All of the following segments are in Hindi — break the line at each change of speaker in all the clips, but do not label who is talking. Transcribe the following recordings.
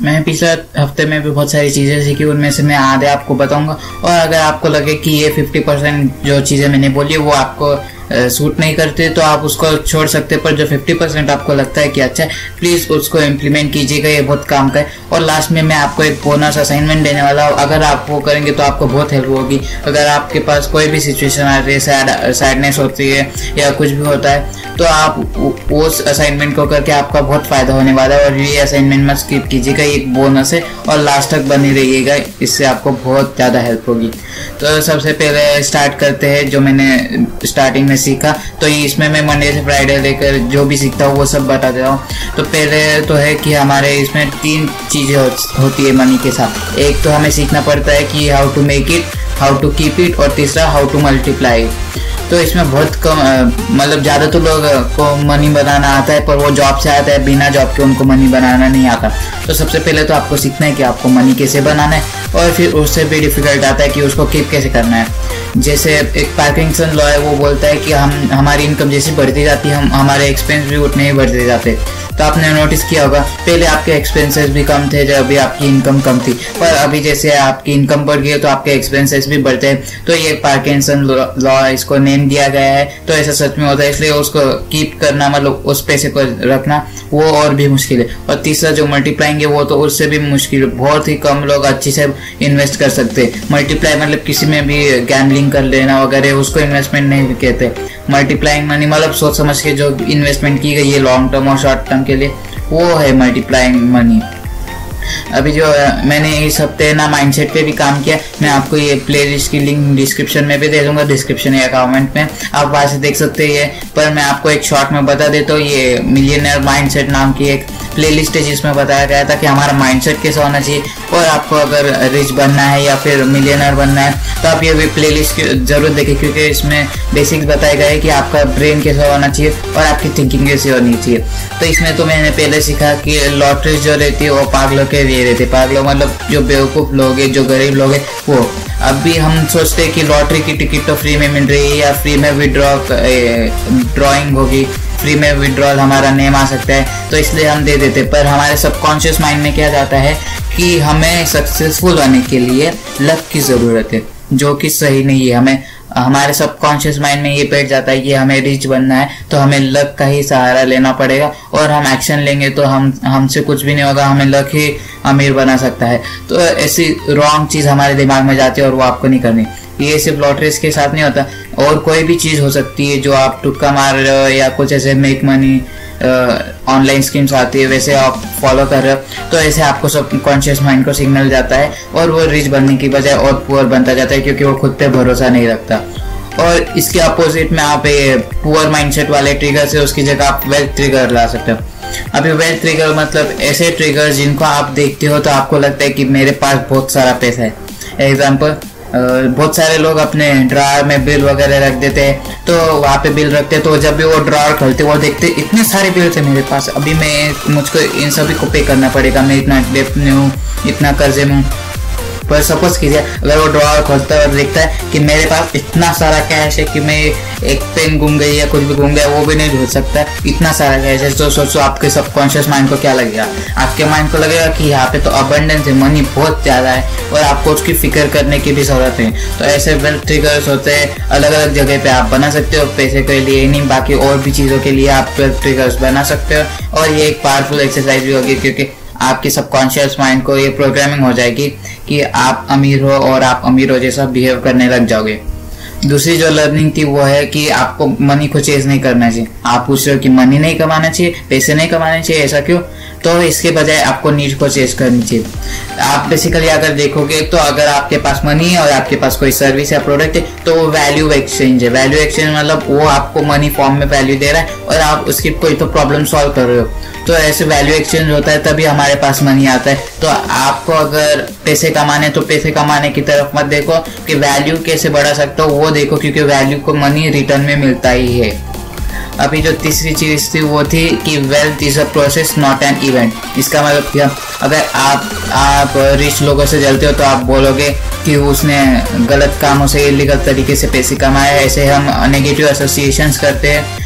मैं पिछले हफ़्ते में भी बहुत सारी चीज़ें सीखी, उनमें से मैं आधे आपको बताऊँगा। और अगर आपको लगे कि ये 50 परसेंट जो चीज़ें मैंने बोली, वो आपको सूट नहीं करते तो आप उसको छोड़ सकते, पर जो 50 परसेंट आपको लगता है कि अच्छा है प्लीज़ उसको इम्प्लीमेंट कीजिएगा, ये बहुत काम का है। और लास्ट में मैं आपको एक बोनस असाइनमेंट देने वाला हूँ। अगर आप वो करेंगे तो आपको बहुत हेल्प होगी। अगर आपके पास कोई भी सिचुएशन आ रही है सैड सैडनेस होती है, या कुछ भी होता है तो आप उस असाइनमेंट को करके आपका बहुत फ़ायदा होने वाला है। और ये असाइनमेंट मत स्किप कीजिएगा एक बोनस है। और लास्ट तक बनी रहिएगा, इससे आपको बहुत ज़्यादा हेल्प होगी। तो सबसे पहले स्टार्ट करते हैं, जो मैंने स्टार्टिंग में सीखा तो इसमें मैं मंडे से फ्राइडे लेकर जो भी सीखता हूँ, वो सब बता देता हूँ। तो पहले तो है कि हमारे इसमें तीन चीज़ें होती है मनी के साथ। एक तो हमें सीखना पड़ता है कि how to make it how to keep it और तीसरा हाउ टू मल्टीप्लाई तो इसमें बहुत कम मतलब ज़्यादा तो लोग को मनी बनाना आता है, पर वो जॉब से आता है, बिना जॉब के उनको मनी बनाना नहीं आता। तो सबसे पहले तो आपको सीखना है कि आपको मनी कैसे बनाना है, और फिर उससे भी डिफ़िकल्ट आता है कि उसको कीप कैसे करना है। जैसे एक पार्किंगसन लॉ है, वो बोलता है कि हम, हमारी इनकम जैसे बढ़ती जाती है, हम, हमारे एक्सपेंस भी उतने ही बढ़ते जाते तो आपने नोटिस किया होगा। पहले आपके एक्सपेंसेस भी कम थे, जब अभी आपकी इनकम कम थी। पर अभी जैसे आपकी इनकम बढ़ गई है तो आपके एक्सपेंसेस भी बढ़ते हैं। तो ये पार्किंसन लॉ इसको नेम दिया गया है। तो ऐसा सच में होता है, इसलिए उसको कीप करना मतलब उस पैसे को रखना, वो और भी मुश्किल है। और तीसरा जो मल्टीप्लाइंग है, वो तो उससे भी मुश्किल बहुत ही कम लोग अच्छे से इन्वेस्ट कर सकते हैं। मल्टीप्लाई मतलब किसी में भी गैमलिंग कर लेना वगैरह, उसको इन्वेस्टमेंट नहीं कहते। मल्टीप्लाइंग मनी मतलब सोच समझ के जो इन्वेस्टमेंट की गई है लॉन्ग टर्म और शॉर्ट टर्म के लिए, वो है मल्टीप्लाइंग मनी अभी जो मैंने इस हफ़्ते ना माइंडसेट पे भी काम किया, मैं आपको ये प्लेलिस्ट की लिंक डिस्क्रिप्शन में भी दे दूँगा डिस्क्रिप्शन या कमेंट में। आप वहाँ से देख सकते हैं पर मैं आपको एक शॉर्ट में बता देता हूँ, ये मिलियनर माइंडसेट नाम की एक प्लेलिस्ट है जिसमें बताया गया था कि हमारा माइंडसेट कैसा होना चाहिए और आपको अगर रिच बनना है या फिर मिलियनर बनना है तो आप ये भी प्ले लिस्ट ज़रूर देखें, क्योंकि इसमें बेसिक्स गया है कि आपका ब्रेन कैसा होना चाहिए और आपकी थिंकिंग कैसी होनी चाहिए। तो इसमें तो मैंने पहले सीखा कि लॉटरी जो रहती है, वो पागलों के लिए रहती है। पागलों मतलब जो बेवकूफ़ लोग हैं, जो गरीब लोग हैं, वो। अब भी हम सोचते हैं कि लॉटरी की टिकट तो फ्री में मिल रही है या फ्री में विड्रॉ ड्रॉइंग होगी। फ्री में विड्रॉल हमारा नेम आ सकता है तो इसलिए हम दे देते पर हमारे सबकॉन्शियस माइंड में क्या जाता है कि हमें सक्सेसफुल होने के लिए लक की ज़रूरत है, जो कि सही नहीं है। हमें, हमारे सबकॉन्शियस माइंड में ये बैठ जाता है कि हमें रिच बनना है तो हमें लक का ही सहारा लेना पड़ेगा, और हम एक्शन लेंगे तो हम, हमसे कुछ भी नहीं होगा, हमें लक ही अमीर बना सकता है। तो ऐसी रॉन्ग चीज़ हमारे दिमाग में जाती है और वो आपको नहीं करनी। ये सिर्फ़ लॉटरीज के साथ नहीं होता। और कोई भी चीज़ हो सकती है जो आप टुक्का मार रहे हो या कुछ ऐसे मेक मनी ऑनलाइन स्कीम्स आती है, वैसे आप फॉलो कर रहे हो तो ऐसे आपको सब कॉन्शियस माइंड को सिग्नल जाता है और वो रिच बनने की बजाय और पुअर बनता जाता है क्योंकि वो खुद पे भरोसा नहीं रखता। और इसके अपोजिट में आप ये पुअर माइंडसेट वाले ट्रिगर से उसकी जगह आप वेल्थ ट्रिगर ला सकते हो। अभी वेल्थ ट्रिगर मतलब ऐसे ट्रिगर जिनको आप देखते हो तो आपको लगता है कि मेरे पास बहुत सारा पैसा है। एग्ज़ाम्पल बहुत सारे लोग अपने ड्रॉर में बिल वगैरह रख देते हैं। तो वहाँ पे बिल रखते तो जब भी वो ड्रॉर खोलते वो देखते इतने सारे बिल थे मेरे पास। अभी मैं मुझको इन सभी को पे करना पड़ेगा। मैं इतना डेप में हूँ, इतना कर्जे में हूँ। पर सपोज़ कीजिए, अगर वो ड्रॉर खोलता है और देखता है कि मेरे पास इतना सारा कैश है कि मैं एक पेन घूम गई या कुछ भी घूम गया, वो भी नहीं ढूंढ सकता। इतना सारा कैश है। तो सोचो, आपके सबकॉन्शियस माइंड को क्या लगेगा? आपके माइंड को लगेगा कि यहाँ पे तो अबंडेंस है मनी बहुत ज़्यादा है और आपको उसकी फ़िक्र करने की भी ज़रूरत है तो ऐसे वेल्थ ट्रिगर्स होते हैं अलग अलग जगह पे आप बना सकते हो, पैसे के लिए नहीं, बाकी और भी चीज़ों के लिए आप वेल्थ ट्रिगर्स बना सकते हो। और ये एक पावरफुल एक्सरसाइज भी होगी, क्योंकि आपके सबकॉन्शियस माइंड को ये प्रोग्रामिंग हो जाएगी कि आप अमीर हो और आप अमीर हो जैसा बिहेव करने लग जाओगे। दूसरी जो लर्निंग थी वो है कि आपको मनी को चेज नहीं करना चाहिए। आप पूछ रहे हो कि मनी नहीं कमाना चाहिए, पैसे नहीं कमाने चाहिए, ऐसा क्यों? तो इसके बजाय आपको नीड को चेज करनी चाहिए। आप बेसिकली अगर देखोगे तो अगर आपके पास मनी है और आपके पास कोई सर्विस या प्रोडक्ट है तो वो वैल्यू एक्सचेंज है। वैल्यू एक्सचेंज मतलब वो आपको मनी फॉर्म में वैल्यू दे रहा है और आप उसकी कोई तो प्रॉब्लम सॉल्व कर रहे हो। तो ऐसे वैल्यू एक्सचेंज होता है, तभी हमारे पास मनी आता है। तो आपको अगर पैसे कमाने तो पैसे कमाने की तरफ़ मत देखो कि वैल्यू कैसे बढ़ा सकते हो, वो देखो, क्योंकि वैल्यू को मनी रिटर्न में मिलता ही है। अभी जो तीसरी चीज़ थी वो थी कि wealth is a process not an event इसका मतलब क्या? अगर आप आप रिच लोगों से जलते हो तो आप बोलोगे कि उसने गलत कामों से इलीगल तरीके से पैसे कमाए ऐसे हम नेगेटिव एसोसिएशंस करते हैं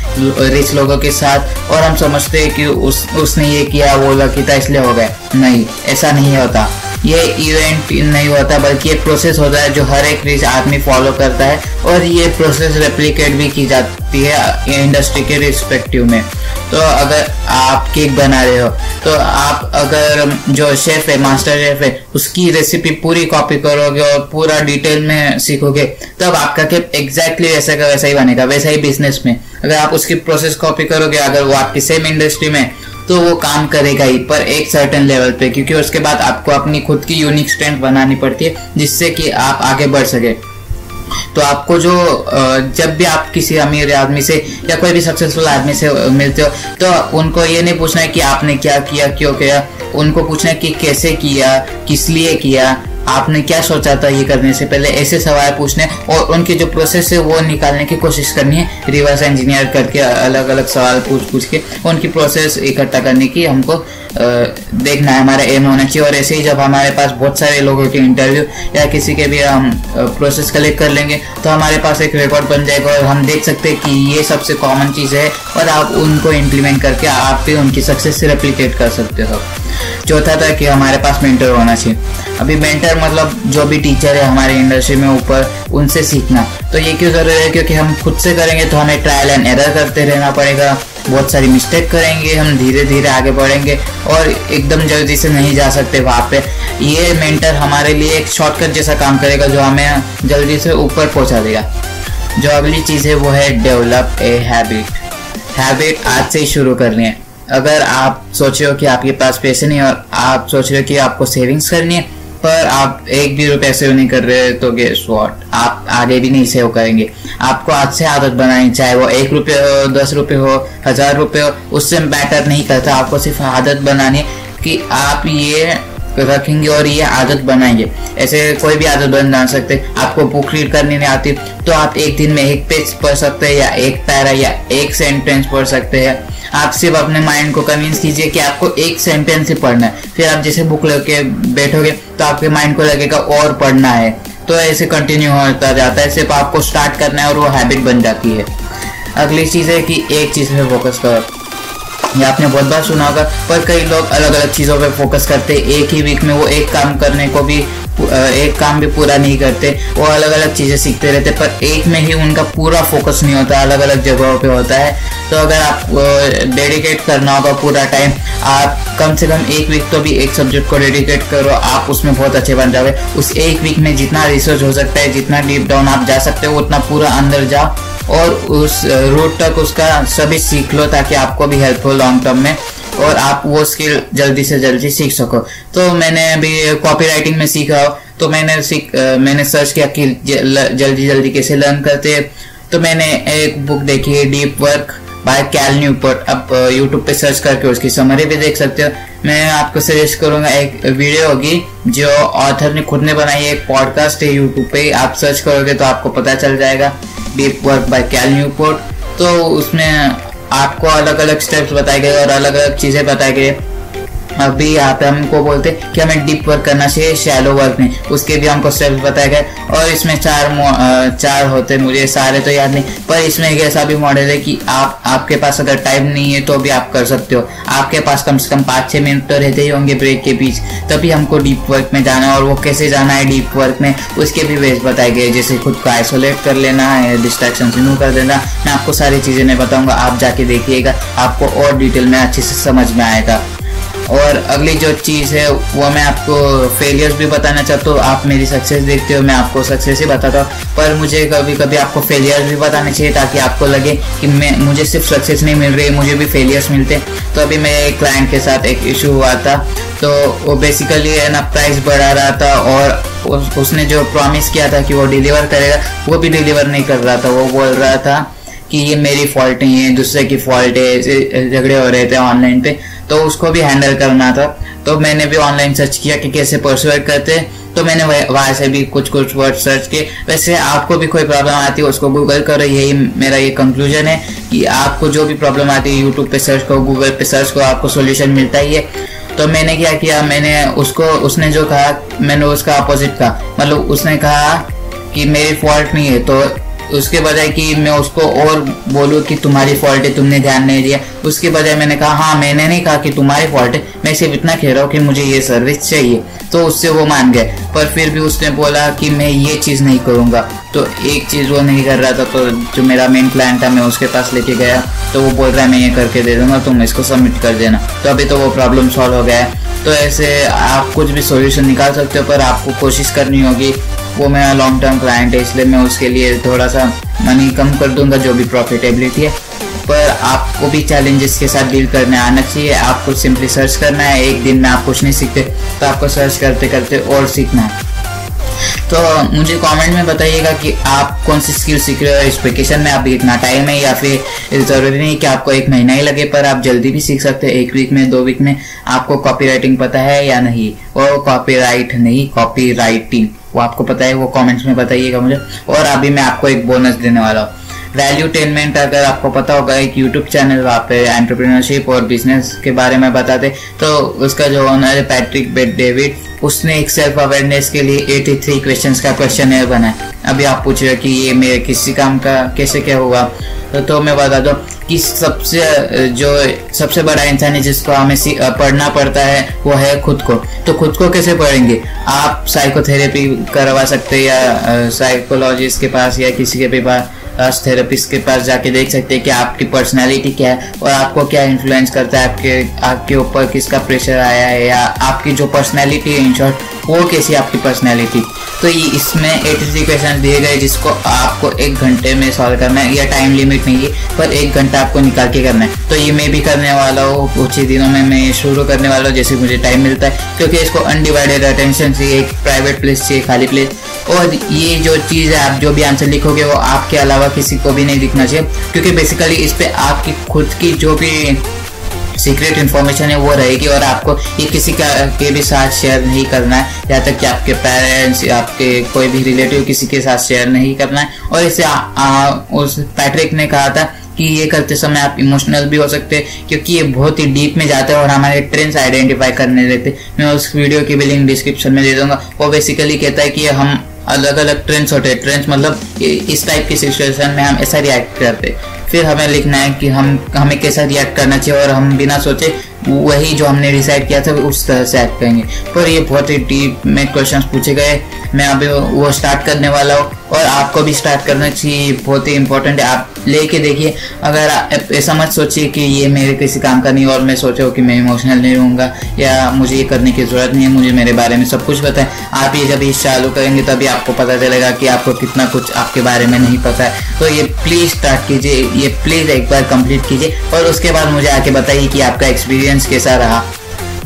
रिच लोगों के साथ और हम समझते हैं कि उस, उसने ये किया, वो लकी था इसलिए हो गए। नहीं, ऐसा नहीं होता। ये इवेंट नहीं होता, बल्कि ये प्रोसेस होता है जो हर एक रिच आदमी फॉलो करता है और ये प्रोसेस रेप्लिकेट भी की जाती है इंडस्ट्री के रिस्पेक्टिव में। तो अगर आप केक बना रहे हो तो आप अगर जो शेफ है मास्टर शेफ है, उसकी रेसिपी पूरी कॉपी करोगे और पूरा डिटेल में सीखोगे, तब आपका केक एग्जैक्टली वैसा का वैसा ही बनेगा, वैसा ही बिज़नेस में। अगर आप उसकी प्रोसेस कॉपी करोगे, अगर वो आपकी सेम इंडस्ट्री में तो वो काम करेगा ही, पर एक सर्टन लेवल पे, क्योंकि उसके बाद आपको अपनी खुद की यूनिक स्ट्रेंथ बनानी पड़ती है, जिससे कि आप आगे बढ़ सके। तो आपको जो जब भी आप किसी अमीर आदमी से या कोई भी सक्सेसफुल आदमी से मिलते हो तो उनको ये नहीं पूछना है कि आपने क्या किया, क्यों किया। उनको पूछना है कि कैसे किया, किस लिए किया आपने क्या सोचा था ये करने से? पहले ऐसे सवाल पूछने और उनके जो प्रोसेस है, वो निकालने की कोशिश करनी है। रिवर्स इंजीनियर करके अलग अलग सवाल पूछ पूछ के उनकी प्रोसेस इकट्ठा करने की हमको देखना है। हमारा एम होना चाहिए और ऐसे ही जब हमारे पास बहुत सारे लोगों के इंटरव्यू या किसी के भी हम प्रोसेस कलेक्ट कर लेंगे तो हमारे पास एक रिकॉर्ड बन जाएगा और हम देख सकते हैं कि ये सबसे कॉमन चीज़ है और आप उनको इम्प्लीमेंट करके आप भी उनकी सक्सेस रेप्लीकेट कर सकते हो। चौथा था कि हमारे पास मेंटर होना चाहिए। अभी मेंटर मतलब जो भी टीचर है हमारे इंडस्ट्री में ऊपर, उनसे सीखना। तो ये क्यों ज़रूरी है? क्योंकि हम खुद से करेंगे तो हमें ट्रायल एंड एरर करते रहना पड़ेगा। बहुत सारी मिस्टेक करेंगे, हम धीरे धीरे आगे बढ़ेंगे और एकदम जल्दी से नहीं जा सकते वहाँ पे। ये मेंटर हमारे लिए एक शॉर्टकट जैसा काम करेगा, जो हमें जल्दी से ऊपर पहुँचा देगा। जो अगली चीज़ है, वो है डेवलप ए हैबिट हैबिट आज से ही शुरू करनी है। अगर आप सोच रहे हो कि आपके पास पैसे नहीं और आप सोच रहे हो कि आपको सेविंग्स करनी है, पर आप एक भी रुपए सेव नहीं कर रहे तो गेस वॉट आप आगे भी नहीं सेव करेंगे। आपको आज से आदत बनानी, चाहे वो एक रुपये हो, दस रुपये हो, हज़ार रुपये हो, उससे मैटर नहीं करता। आपको सिर्फ़ आदत बनानी कि आप ये रखेंगे और ये आदत बनाएँगे। ऐसे कोई भी आदत बना सकते आपको बुक रीड करनी नहीं आती तो आप एक दिन में एक पेज पढ़ सकते हैं या एक पैरा या एक सेंटेंस पढ़ सकते हैं। आप सिर्फ़ अपने माइंड को कन्विंस कीजिए कि आपको एक सेंटेंस ही पढ़ना है। फिर आप जैसे बुक लेके बैठोगे तो आपके माइंड को लगेगा और पढ़ना है। तो ऐसे कंटिन्यू होता जाता है। सिर्फ़ आपको स्टार्ट करना है और वो हैबिट बन जाती है। अगली चीज़ है कि एक चीज़ पे फोकस करो। ये आपने बहुत बार सुना होगा, पर कई लोग अलग अलग चीज़ों पर फोकस करते, एक ही वीक में वो एक काम करने को भी एक काम भी पूरा नहीं करते, वो अलग अलग चीज़ें सीखते रहते, पर एक में ही उनका पूरा फोकस नहीं होता अलग अलग जगहों पे होता है। तो अगर आप डेडिकेट करना होगा पूरा टाइम आप कम से कम एक वीक तो भी एक सब्जेक्ट को डेडिकेट करो, आप उसमें बहुत अच्छे बन जाओगे। उस एक वीक में जितना रिसर्च हो सकता है, जितना डीप डाउन आप जा सकते हो, उतना पूरा अंदर जाओ। और उस रूट तक उसका सभी सीख लो ताकि आपको भी हेल्प हो लॉन्ग टर्म में और आप वो स्किल जल्दी से जल्दी सीख सको। तो मैंने अभी कॉपी राइटिंग में सीखा तो मैंने सीख मैंने सर्च किया कि जल्दी जल्दी कैसे लर्न करते तो मैंने एक बुक देखी है deep work by Cal Newport आप यूट्यूब पे सर्च करके उसकी समरी भी देख सकते हो। मैं आपको सजेस्ट करूँगा, एक वीडियो होगी जो ऑथर ने खुद ने बनाई है, एक पॉडकास्ट है यूट्यूब पे। आप सर्च करोगे तो आपको पता चल जाएगा। Deep work by Cal Newport तो उसमें आपको अलग अलग स्टेप्स बताए गए और अलग अलग चीज़ें बताई गई अभी यहाँ पे हमको बोलते हैं कि हमें डीप वर्क करना चाहिए शैलो वर्क में उसके भी हमको स्टेप्स बताए गए। और इसमें चार चार होते मुझे, सारे तो याद नहीं। पर इसमें एक ऐसा भी मॉडल है कि आप, आपके पास अगर टाइम नहीं है तो भी आप कर सकते हो। आपके पास कम से कम पाँच छः मिनट तो रहते ही होंगे ब्रेक के बीच। तभी हमको डीप वर्क में जाना है और वो कैसे जाना है डीप वर्क में, उसके भी वेज बताए गए। जैसे खुद को आइसोलेट कर लेना है डिस्ट्रैक्शन रिमूव कर देना। मैं आपको सारी चीज़ें नहीं बताऊँगा, आप जाके देखिएगा। आपको और डिटेल में अच्छे से समझ में आएगा। और अगली जो चीज़ है वो मैं आपको फेलियर्स भी बताना चाहता हूँ। आप मेरी सक्सेस देखते हो मैं आपको सक्सेस ही बताता हूँ। पर मुझे कभी कभी आपको फेलियर्स भी बताने चाहिए ताकि आपको लगे कि मैं मुझे सिर्फ़ सक्सेस नहीं मिल रही मुझे भी फेलियर्स मिलते तो अभी मेरे एक क्लाइंट के साथ एक इशू हुआ था। तो वो बेसिकली है ना प्राइस बढ़ा रहा था और उस, उसने जो प्रॉमिस किया था कि वो डिलीवर करेगा वो भी डिलीवर नहीं कर रहा था। वो बोल रहा था कि ये मेरी फॉल्ट नहीं है दूसरे की फॉल्ट है झगड़े हो रहे थे ऑनलाइन पे। तो उसको भी हैंडल करना था। तो मैंने भी ऑनलाइन सर्च किया कि कैसे परसुएट करते तो मैंने वहाँ से भी कुछ कुछ वर्ड सर्च किए। वैसे आपको भी कोई प्रॉब्लम आती है, उसको गूगल करो। यही मेरा ये कंक्लूजन है कि आपको जो भी प्रॉब्लम आती है यूट्यूब पे सर्च करो गूगल पे सर्च करो, आपको सोल्यूशन मिलता ही है। तो मैंने क्या किया, मैंने उसको, उसने जो कहा, मैंने उसका अपोजिट कहा। मतलब उसने कहा कि मेरी फॉल्ट नहीं है तो उसके बजाय कि मैं उसको और बोलूँ कि तुम्हारी फॉल्ट है, तुमने ध्यान नहीं दिया। उसके बजाय मैंने कहा हाँ मैंने नहीं कहा कि तुम्हारी फॉल्ट है, मैं सिर्फ़ इतना कह रहा हूँ कि मुझे ये सर्विस चाहिए। तो उससे वो मान गए। पर फिर भी उसने बोला कि मैं ये चीज़ नहीं करूँगा। तो एक चीज़ वो नहीं कर रहा था तो जो मेरा मेन क्लाइंट था, मैं उसके पास लेके गया। तो वो बोल रहा है, मैं ये करके दे दूँगा, तुम इसको सबमिट कर देना। तो अभी तो वो प्रॉब्लम सॉल्व हो गया है। तो ऐसे आप कुछ भी सॉल्यूशन निकाल सकते हो, पर आपको कोशिश करनी होगी, वो मेरा लॉन्ग टर्म क्लाइंट है, इसलिए मैं उसके लिए थोड़ा सा मनी कम कर दूँगा, जो भी प्रॉफिटेबिलिटी है। पर आपको भी चैलेंजेस के साथ डील करने आना चाहिए, आपको सिंपली सर्च करना है, एक दिन में आप कुछ नहीं सीखते तो आपको सर्च करते करते और सीखना है। तो मुझे कमेंट में बताइएगा कि आप कौन सी स्किल सीख रहे हो, इस वेकेशन में अभी इतना टाइम है या फिर ज़रूरी नहीं कि आपको एक महीना ही लगे, पर आप जल्दी भी सीख सकते हैं, एक वीक में, दो वीक में। आपको कॉपी पता है या नहीं? वो कॉपी नहीं कॉपी राइटिंग वो आपको पता है, वो कमेंट्स में बताइएगा मुझे। और अभी मैं आपको एक बोनस देने वाला हूँ। वैल्यू टेनमेंट अगर आपको पता होगा, एक यूट्यूब चैनल वहाँ पे एंटरप्रेन्योरशिप और बिज़नेस के बारे में बताते तो उसका जो ओनर है पैट्रिक बेट डेविड उसने एक सेल्फ अवेयरनेस के लिए 83 क्वेश्चंस का क्वेश्चन बनाया। अभी आप पूछ रहे हो कि ये मेरे किसी काम का कैसे क्या हुआ? तो, तो मैं बता दो कि सबसे जो सबसे बड़ा इंसान है जिसको हमें पढ़ना पड़ता है वो है खुद को। तो खुद को कैसे पढ़ेंगे? आप साइकोथेरेपी करवा सकते हैं या साइकोलॉजिस्ट के पास या किसी के भी पास। थेरेपिस्ट के पास जाके देख सकते हैं कि आपकी पर्सनालिटी क्या है और आपको क्या इन्फ्लुएंस करता है, आपके आपके ऊपर किसका प्रेशर आया है या आपकी जो पर्सनैलिटी है इन शॉर्ट वो कैसी आपकी पर्सनैलिटी तो ये इसमें एटी क्वेश्चन दिए गए जिसको आपको एक घंटे में सॉल्व करना है या टाइम लिमिट नहीं है, पर एक घंटा आपको निकाल के करना है। तो ये मैं भी करने वाला हूँ, कुछ ही दिनों में मैं शुरू करने वाला हूँ, जैसे मुझे टाइम मिलता है, क्योंकि इसको अनडिवाइडेड अटेंशन चाहिए, एक प्राइवेट प्लेस चाहिए, खाली प्लेस और ये जो चीज़ है, आप जो भी आंसर लिखोगे, वो आपके अलावा किसी को भी नहीं दिखना चाहिए। क्योंकि बेसिकली इस पे आपकी खुद की जो भी सीक्रेट इन्फॉर्मेशन है, वो रहेगी और आपको ये किसी का, के भी साथ शेयर नहीं करना है। यहाँ तक कि आपके पेरेंट्स आपके कोई भी रिलेटिव किसी के साथ शेयर नहीं करना है। और इसे उस पैट्रिक ने कहा था कि ये करते समय आप इमोशनल भी हो सकते हैं, क्योंकि ये बहुत ही डीप में जाते हैं और हमारे ट्रेंड्स आइडेंटिफाई करने देते मैं उस वीडियो की भी लिंक डिस्क्रिप्शन में दे दूँगा। वो बेसिकली कहता है कि हम अलग अलग ट्रेंड्स होते हैं। ट्रेंड्स मतलब इस टाइप की सिचुएशन में हम ऐसा रिएक्ट करते। फिर हमें लिखना है कि हम, हमें कैसा रिएक्ट करना चाहिए और हम बिना सोचे वही जो हमने डिसाइड किया था, उस तरह से एक्ट करेंगे। पर ये बहुत ही डीप में क्वेश्चन पूछे गए। मैं अभी वो स्टार्ट करने वाला हूँ और आपको भी स्टार्ट करना चाहिए। बहुत ही इंपॉर्टेंट है। आप लेके देखिए। अगर ऐसा मत सोचिए कि ये मेरे किसी काम का नहीं और मैं सोच सोचा कि मैं इमोशनल नहीं रहूँगा या मुझे ये करने की ज़रूरत नहीं है, मुझे मेरे बारे में सब कुछ पता है। आप ये जब इस चालू करेंगे, तभी आपको पता चलेगा कि आपको कितना कुछ आपके बारे में नहीं पता है। तो ये प्लीज़ स्टार्ट कीजिए, ये प्लीज़ एक बार कंप्लीट कीजिए और उसके बाद मुझे आके बताइए कि आपका एक्सपीरियंस कैसा रहा।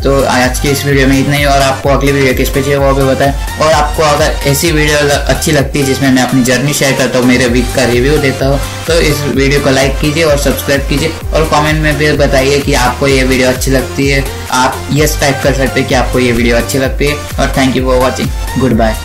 तो आज की इस वीडियो में इतना ही और आपको अगली वीडियो किस पे चाहिए वो भी बताएँ। और आपको अगर ऐसी वीडियो अच्छी लगती है जिसमें मैं अपनी जर्नी शेयर करता हूँ, मेरे वीक का रिव्यू देता हूँ तो इस वीडियो को लाइक कीजिए और सब्सक्राइब कीजिए और कमेंट में भी बताइए कि आपको ये वीडियो अच्छी लगती है। आप यस टाइप कर सकते हैं कि आपको ये वीडियो अच्छी लगती है। और thank you for watching goodbye